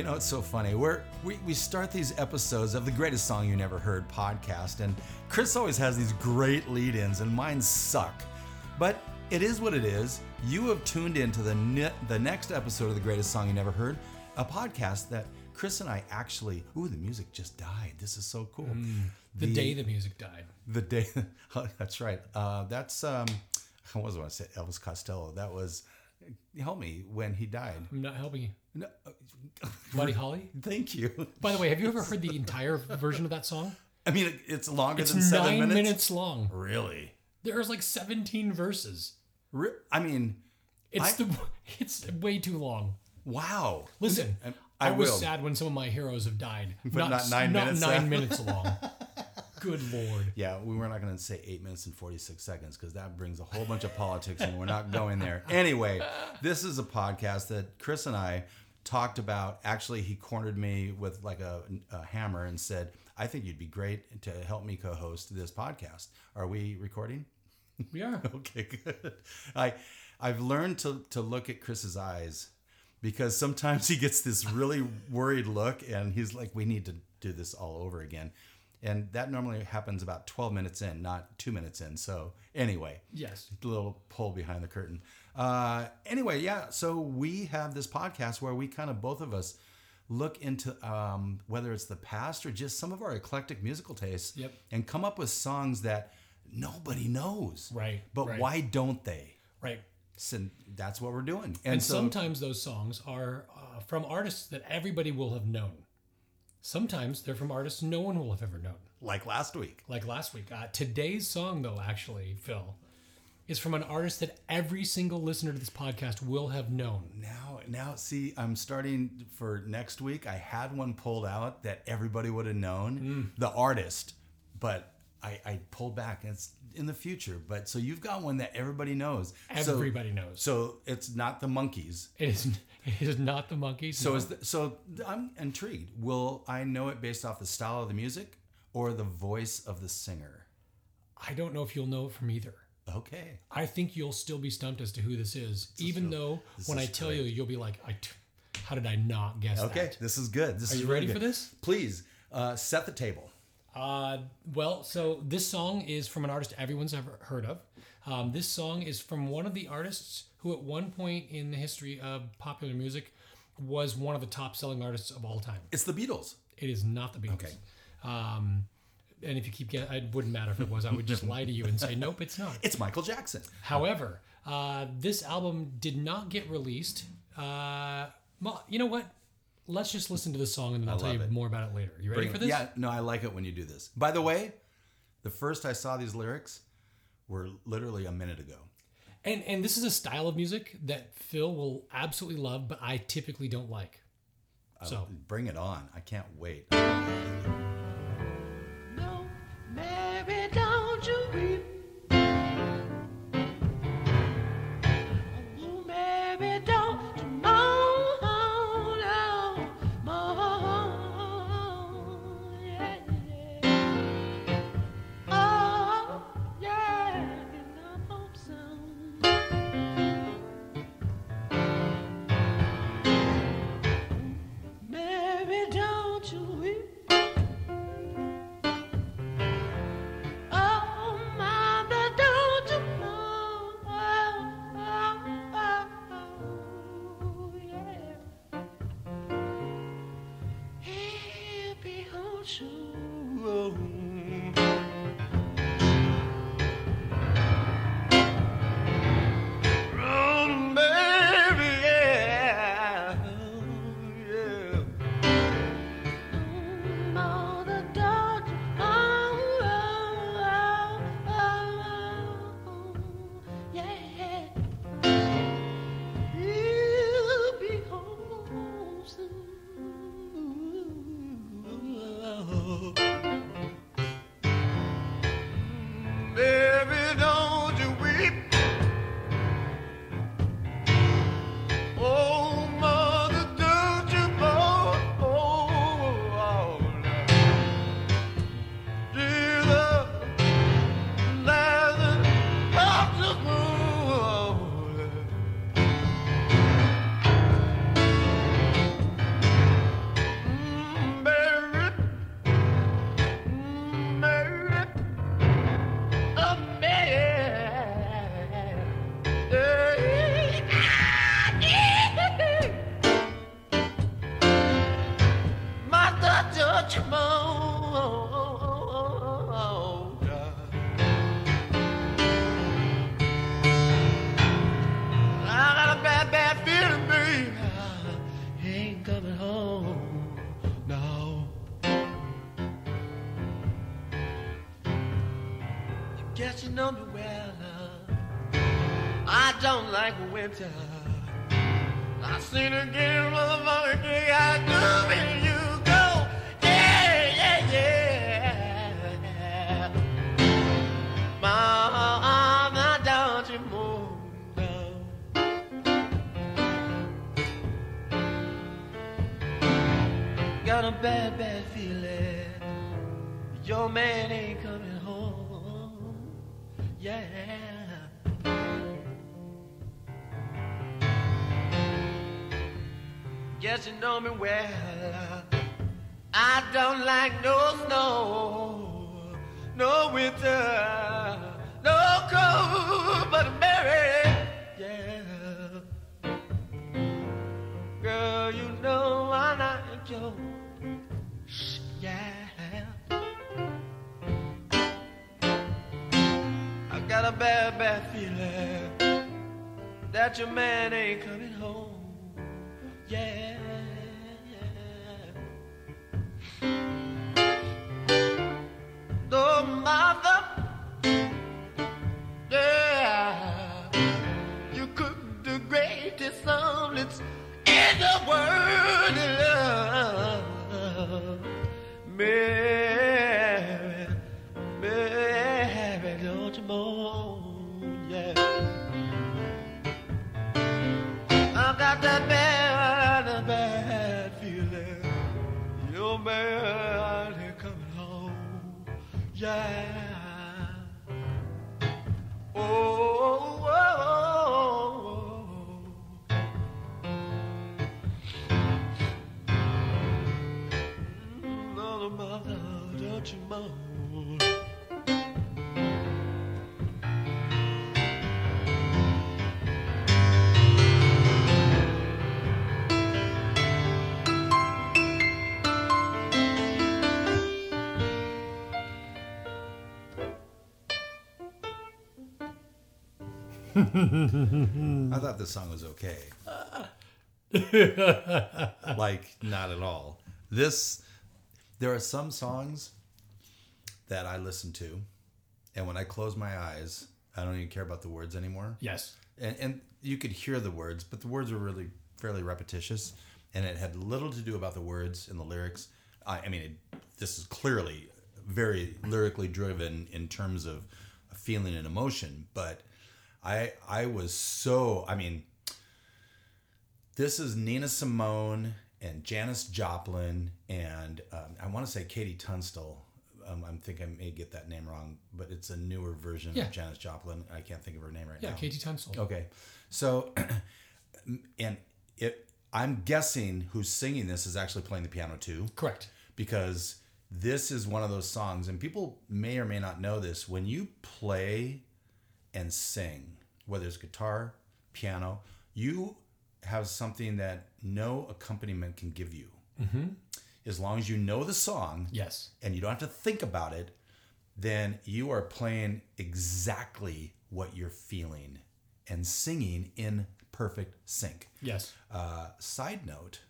You know, it's so funny. We're, we we start these episodes of the Greatest Song You Never Heard podcast, and Chris always has these great lead ins, and mine suck. But it is what it is. You have tuned into the, ne- the next episode of The Greatest Song You Never Heard, a podcast that Chris and I actually. Ooh, the music just died. This is so cool. The, day the music died. The day. that's right. Uh, that's. Um, I was want to say Elvis Costello. That was. Help me when he died. I'm not helping you. No, Buddy Holly? thank you. By the way, have you ever heard the entire version of that song? I mean, it's longer It's than nine seven minutes? minutes. long. Really? There's like 17 verses. Re- I mean, It's I- the it's way too long. wow. Listen, I, I, was will. sad when some of my heroes have died. But not nine not minutes, nine uh, minutes long. Good lord. Yeah, we were not going to say eight minutes and 46 seconds because that brings a whole bunch of politics and we're not going there. Anyway, this is a podcast that Chris and I talked about. Actually, he cornered me with like a, a hammer and said, I think you'd be great to help me co host this podcast. Are we recording? We are. Okay, good. I I've learned to to look at Chris's eyes because sometimes he gets this really worried look and he's like, "We need to do this all over again." And that normally happens about 12 minutes in, not 2 minutes in. So, anyway, Yes. a little pull behind the curtain. Uh, anyway, yeah. So we have this podcast where we kind of both of us look into um, whether it's the past or just some of our eclectic musical tastes, Yep. and come up with songs that nobody knows. Right, But right. why don't they? Right. So that's what we're doing. And so, sometimes those songs are uh, from artists that everybody will have known. Sometimes they're from artists no one will have ever known. like last week, Like last week. Uh, today's song, though, actually, Phil, is from an artist that every single listener to this podcast will have known. now, now, see, I'm starting for next week. I had one pulled out that everybody would have known, Mm. the artist, but I, I pulled back. It's in the future, but so you've got one that everybody knows. So- Everybody knows. So, it's not the Monkees. It is. It is not the Monkees. So no. is the, so I'm intrigued. Will I know it based off the style of the music or the voice of the singer? I don't know if you'll know it from either. Okay. I think you'll still be stumped as to who this is, even though when I is tell you, you'll be like, I t- "How did I not guess Okay. that?" This is good. This Are is you ready good. for this? Please uh, set the table. Uh, well, so this song is from an artist everyone's ever heard of. Um, this song is from one of the artists who, at one point in the history of popular music, was one of the top selling artists of all time. It's the Beatles. It is not the Beatles. Okay. Um, and if you keep getting, it wouldn't matter if it was. I would just lie to you and say, nope, it's not. It's Michael Jackson. However, uh, this album did not get released. Uh, well, you know what? Let's just listen to the song and then I'll tell you it. more about it later. You ready Bring for it. this? Yeah, no, I like it when you do this. By the way, the first I saw these lyrics were literally a minute ago. And and this is a style of music that Phil will absolutely love, but I typically don't like. So Bring it on. I can't wait. Bad, bad feeling. Your man ain't coming home. Yeah. Guess you know me well. I don't like no snow, no winter, no cold, that your man ain't coming home. Yeah. No mother. Yeah. You cook the greatest omelets in the world. Mary, I thought this song was okay. like not at all. This there are some songs that I listen to and when I close my eyes, I don't even care about the words anymore. Yes. And and you could hear the words, but the words were really fairly repetitious and it had little to do about the words and the lyrics. I, I mean, it, this is clearly very lyrically driven in terms of feeling and emotion, but I I was so I mean this is Nina Simone and Janis Joplin and um, I want to say KT Tunstall. Um, I'm thinking I may get that name wrong, but it's a newer version Yeah. of Janis Joplin. I can't think of her name right Yeah, now. Yeah, KT Tunstall. Okay, so and it I'm guessing who's singing this is actually playing the piano too Correct. because this is one of those songs, and people may or may not know this. When you play and sing, whether it's guitar, piano, you have something that no accompaniment can give you. As long as you know the song Yes. and you don't have to think about it, then you are playing exactly what you're feeling and singing in perfect sync. Yes. Uh, side note,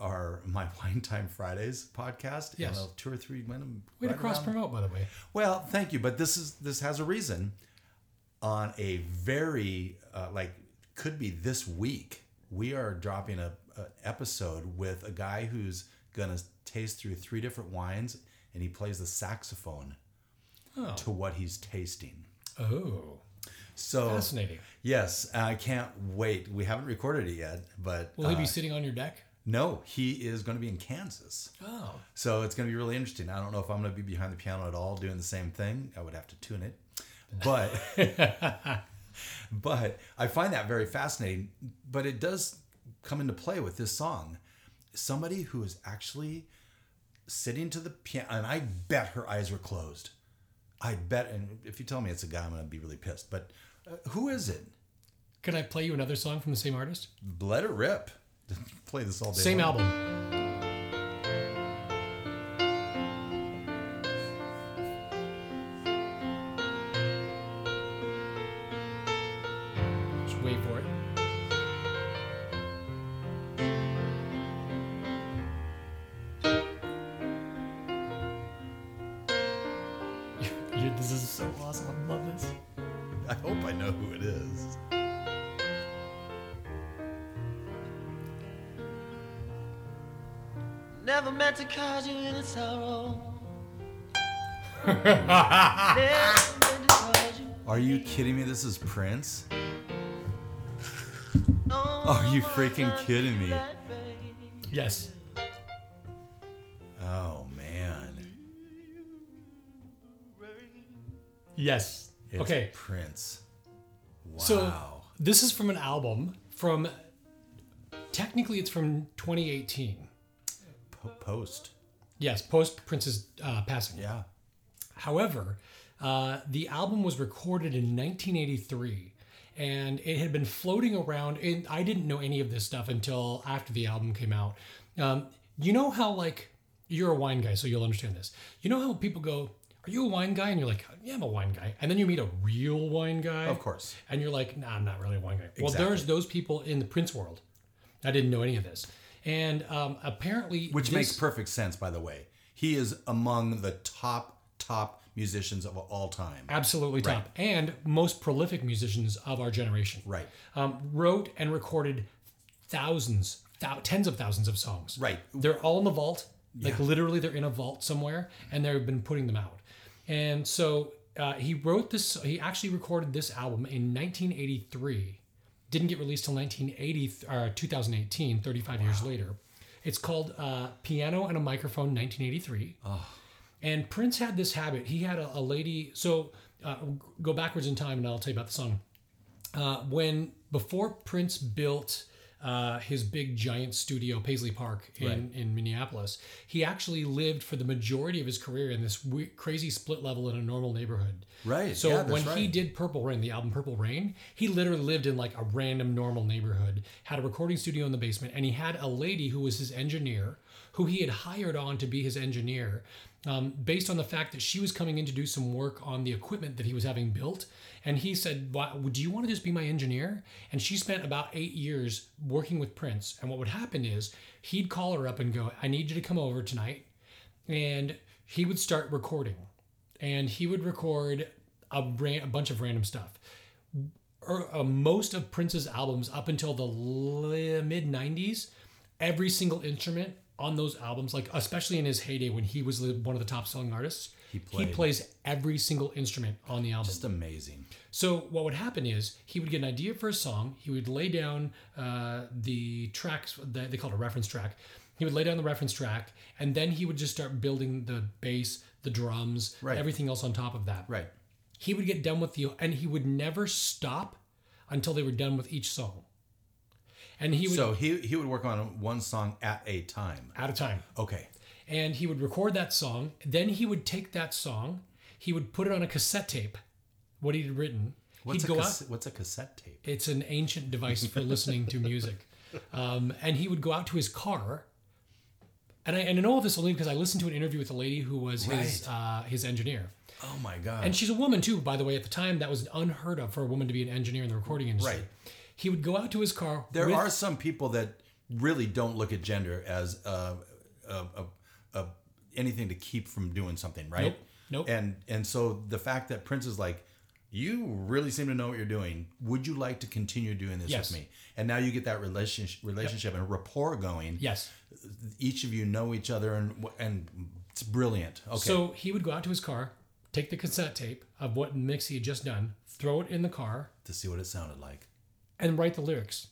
are My Wine Time Fridays podcast. Yes. and, two or three minutes. Way to cross promote, by the way. Well, thank you, but this is this has a reason. On a very uh, like could be this week, we are dropping a, a episode with a guy who's gonna taste through three different wines, and he plays the saxophone Oh. to what he's tasting. Oh. So Fascinating. yes, I can't wait. We haven't recorded it yet, but Will he uh, be sitting on your deck? no, he is going to be in Kansas. Oh. So it's going to be really interesting. I don't know if I'm going to be behind the piano at all doing the same thing. I would have to tune it. But but I find that very fascinating, but it does come into play with this song. Somebody who is actually sitting to the piano and I bet her eyes were closed. I bet and if you tell me it's a guy I'm to be really pissed. But uh, who is it? Can I play you another song from the same artist? Let it rip. Play this all day. Same long. album. Never meant to cause you any sorrow. Never meant to cause you Are you kidding me? This is Prince? no Are you freaking kidding me? Yes. Oh man. Yes. It's okay. Prince. Wow. So this is from an album from. Technically, it's from 2018. Po- post. Yes, post Prince's uh, passing. Yeah. However, uh, the album was recorded in 1983 and it had been floating around. And I didn't know any of this stuff until after the album came out. Um, you know how, like, you're a wine guy, so you'll understand this. You know how people go, Are you a wine guy? And you're like, Yeah, I'm a wine guy. And then you meet a real wine guy. Of course. And you're like, Nah, I'm not really a wine guy. Well, there's those people in the Prince world. I didn't know any of this. And um, apparently, Which this- makes perfect sense, by the way. He is among the top, top musicians of all time. absolutely top and most prolific musicians of our generation. Right. Um, wrote and recorded thousands, thou- tens of thousands of songs. Right. They're all in the vault. Like Yeah. literally, they're in a vault somewhere, and they've been putting them out. And so uh, he wrote this. He actually recorded this album in 1983. Didn't get released till 1980 or 2018, 35 years later. It's called uh, Piano and a Microphone, 1983. And Prince had this habit. He had a, a lady. So uh, go backwards in time, and I'll tell you about the song. Uh, when before Prince built uh, his big giant studio, Paisley Park in, Right. in Minneapolis, he actually lived for the majority of his career in this we- crazy split level in a normal neighborhood. Right, So yeah, when he did Purple Rain, the album Purple Rain, he literally lived in like a random normal neighborhood, had a recording studio in the basement, and he had a lady who was his engineer, who he had hired on to be his engineer, um, based on the fact that she was coming in to do some work on the equipment that he was having built. And he said, "Why- "Do you want to just be my engineer?" And she spent about eight years working with Prince. And what would happen is he'd call her up and go, "I need you to come over tonight," and he would start recording and he would record a, ran- a bunch of random stuff. Or, uh, most of Prince's albums up until the mid 90s, every single instrument on those albums, like especially in his heyday when he was one of the top selling artists, he, played. plays every single instrument on the album. Just amazing. So what would happen is he would get an idea for a song. He would lay down uh, the tracks that they call it a reference track. He would lay down the reference track, and then he would just start building the bass, the drums, Right. everything else on top of that. Right. He would get done with the, and he would never stop until they were done with each song. And he would So he he would work on one song at a time. at a time. Okay. and he would record that song. Then he would take that song, he would put it on a cassette tape, what he'd written. What's he'd a go out. cassette, what's a cassette tape? It's an ancient device for listening to music. Um, and he would go out to his car. And I, and I know all this only because I listened to an interview with a lady who was his uh, his engineer. Oh my god. And she's a woman too, by the way. At the time, that was unheard of for a woman to be an engineer in the recording industry. Right. He would go out to his car. there with- are some people that really don't look at gender as uh, a, a, a, anything to keep from doing something, right? Nope. Nope. And and so the fact that Prince is like, you really seem to know what you're doing. Would you like to continue doing this Yes. with me? And now you get that relationship, relationship and rapport going. Yes. Each of you know each other, and and it's brilliant. Okay. So he would go out to his car, take the cassette tape of what mix he had just done, throw it in the car, to see what it sounded like. And write the lyrics,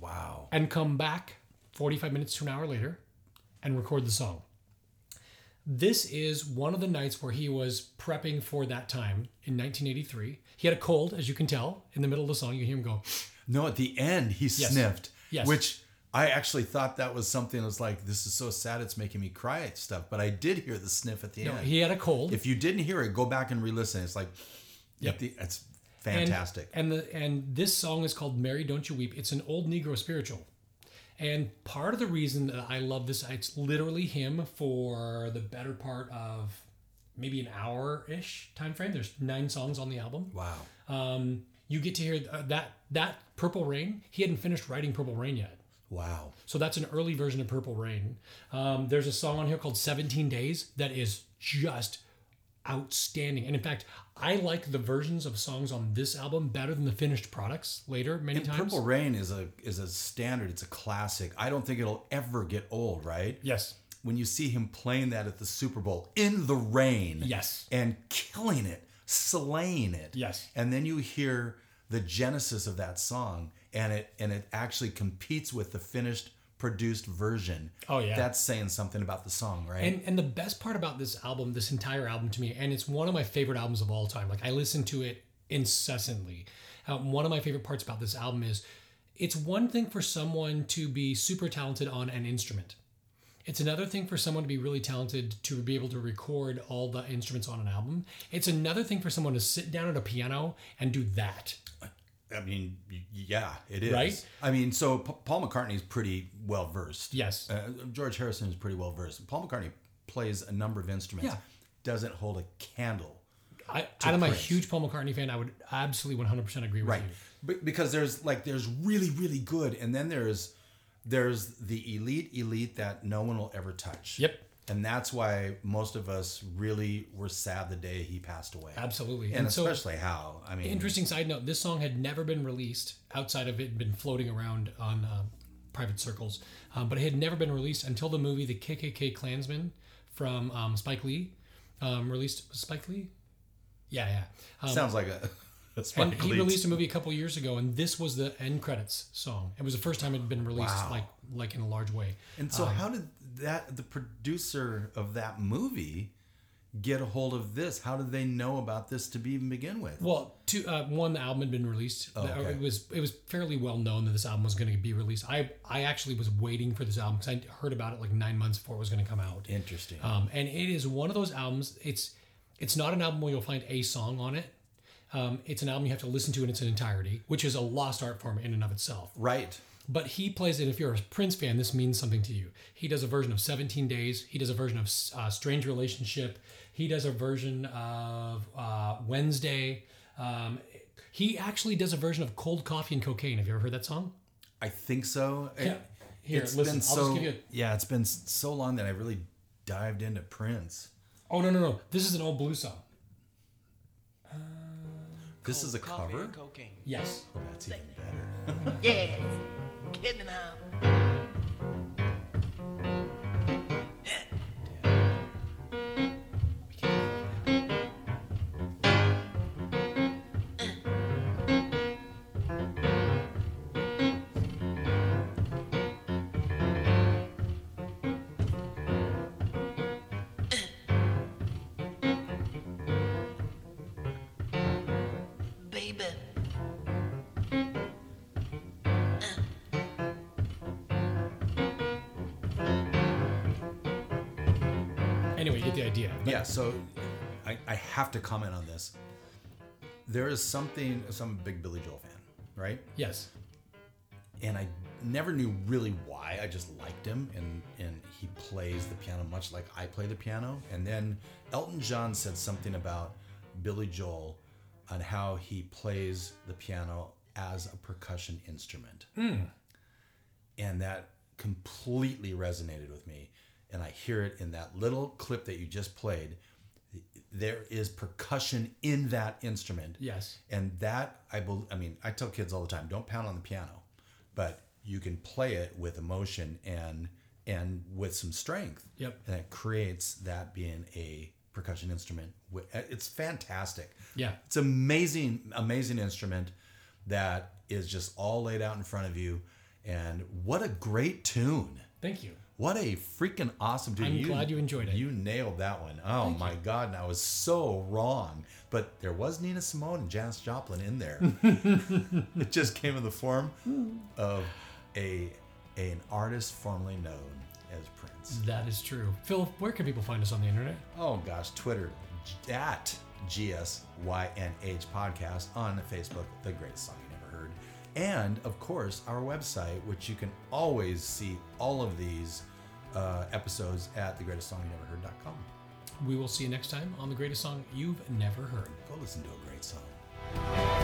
Wow. and come back 45 minutes to an hour later and record the song. This is one of the nights where he was prepping for that time in 1983. He had a cold, as you can tell, in the middle of the song. You hear him go, No, at the end he sniffed. Yes. Which I actually thought that was something that was like, this is so sad it's making me cry at stuff. But I did hear the sniff at the no, end. he had a cold. if you didn't hear it, go back and re-listen. It's like Yep. the, it's fantastic. And, the and this song is called "Mary Don't You Weep." It's an old Negro spiritual, and part of the reason that I love this, it's literally him for the better part of maybe an hour ish time frame. There's nine songs on the album. wow. Um, you get to hear uh, that that Purple Rain. He hadn't finished writing Purple Rain yet. Wow. So that's an early version of Purple Rain. Um, there's a song on here called 17 Days that is just outstanding. And in fact, I like the versions of songs on this album better than the finished products later many And times. Purple Rain is a is a standard. It's a classic. I don't think it'll ever get old, right? Yes. When you see him playing that at the Super Bowl in the rain, Yes. and killing it, slaying it, Yes. and then you hear the genesis of that song, and it and it actually competes with the finished produced version. Oh, yeah. that's saying something about the song, right? And and the best part about this album, this entire album to me, and it's one of my favorite albums of all time. Like I listen to it incessantly. Uh, one of my favorite parts about this album is it's one thing for someone to be super talented on an instrument. It's another thing for someone to be really talented to be able to record all the instruments on an album. It's another thing for someone to sit down at a piano and do that. I mean, yeah, it is. Right? I mean, so P- Paul is pretty well versed. Yes. Uh, George Harrison is pretty well versed. Paul McCartney plays a number of instruments. Yeah. Doesn't hold a candle. I, I'm a huge Paul McCartney fan. I would absolutely 100% agree with Right. you. Be- because there's like there's really really good, and then there's there's the elite elite that no one will ever touch. Yep. And that's why most of us really were sad the day he passed away. Absolutely. And, so- especially how. I mean, Interesting side note: This song had never been released outside of it had been floating around on uh, private circles, um, but it had never been released until the movie The KKK Klansman from um, Spike Lee um, released. Spike Lee? Yeah, yeah. Um, sounds like a. and he released a movie a couple years ago, and this was the end credits song. It was the first time it had been released Wow. like like in a large way. And Um, so, how did that the producer of that movie get a hold of this? How did they know about this to be even begin with? Well, two, uh, one, the album had been released. Oh, okay. It was it was fairly well known that this album was going to be released. I I actually was waiting for this album because I heard about it like nine months before it was going to come out. Interesting. Um, and it is one of those albums. It's it's not an album where you'll find a song on it. Um, it's an album you have to listen to in its entirety, which is a lost art form in and of itself. right. But he plays it. If you're a Prince fan, this means something to you. He does a version of 17 Days. He does a version of uh, Strange Relationship. He does a version of uh, Wednesday. Um, he actually does a version of Cold Coffee and Cocaine. Have you ever heard that song? I think so. Yeah. Here, It's listen. been I'll so just give you. A, yeah, it's been so long that I really dived into Prince. oh no no no! This is an old blues song. This is a Coffee cover. and cocaine. Yes. Oh, that's even better. Yeah. Me now. Anyway, you get the idea. But yeah. So I, I have to comment on this. There is something. So I'm a big Billy Joel fan, right? Yes. and I never knew really why. I just liked him, and and he plays the piano much like I play the piano. And then Elton John said something about Billy Joel on how he plays the piano as a percussion instrument, hmm. and that completely resonated with me. And I hear it in that little clip that you just played. There is percussion in that instrument Yes. and that I bel I mean I tell kids all the time don't pound on the piano but you can play it with emotion and and with some strength Yep. and it creates that being a percussion instrument it's fantastic Yeah. it's amazing amazing instrument that is just all laid out in front of you and what a great tune Thank you. What a freaking awesome tune! I'm glad you enjoyed it. You nailed that one. Oh my god! And I was so wrong, but there was Nina Simone and Janis Joplin in there. it just came in the form of a an artist formerly known as Prince. That is true. Phil, where can people find us on the internet? Oh gosh, Twitter at GSYNH podcast on Facebook, the greatest song you. And of course, our website, which you can always see all of these uh, episodes at thegreatestsongyouneverheard.com. We will see you next time on the greatest song you've never heard. Go listen to a great song.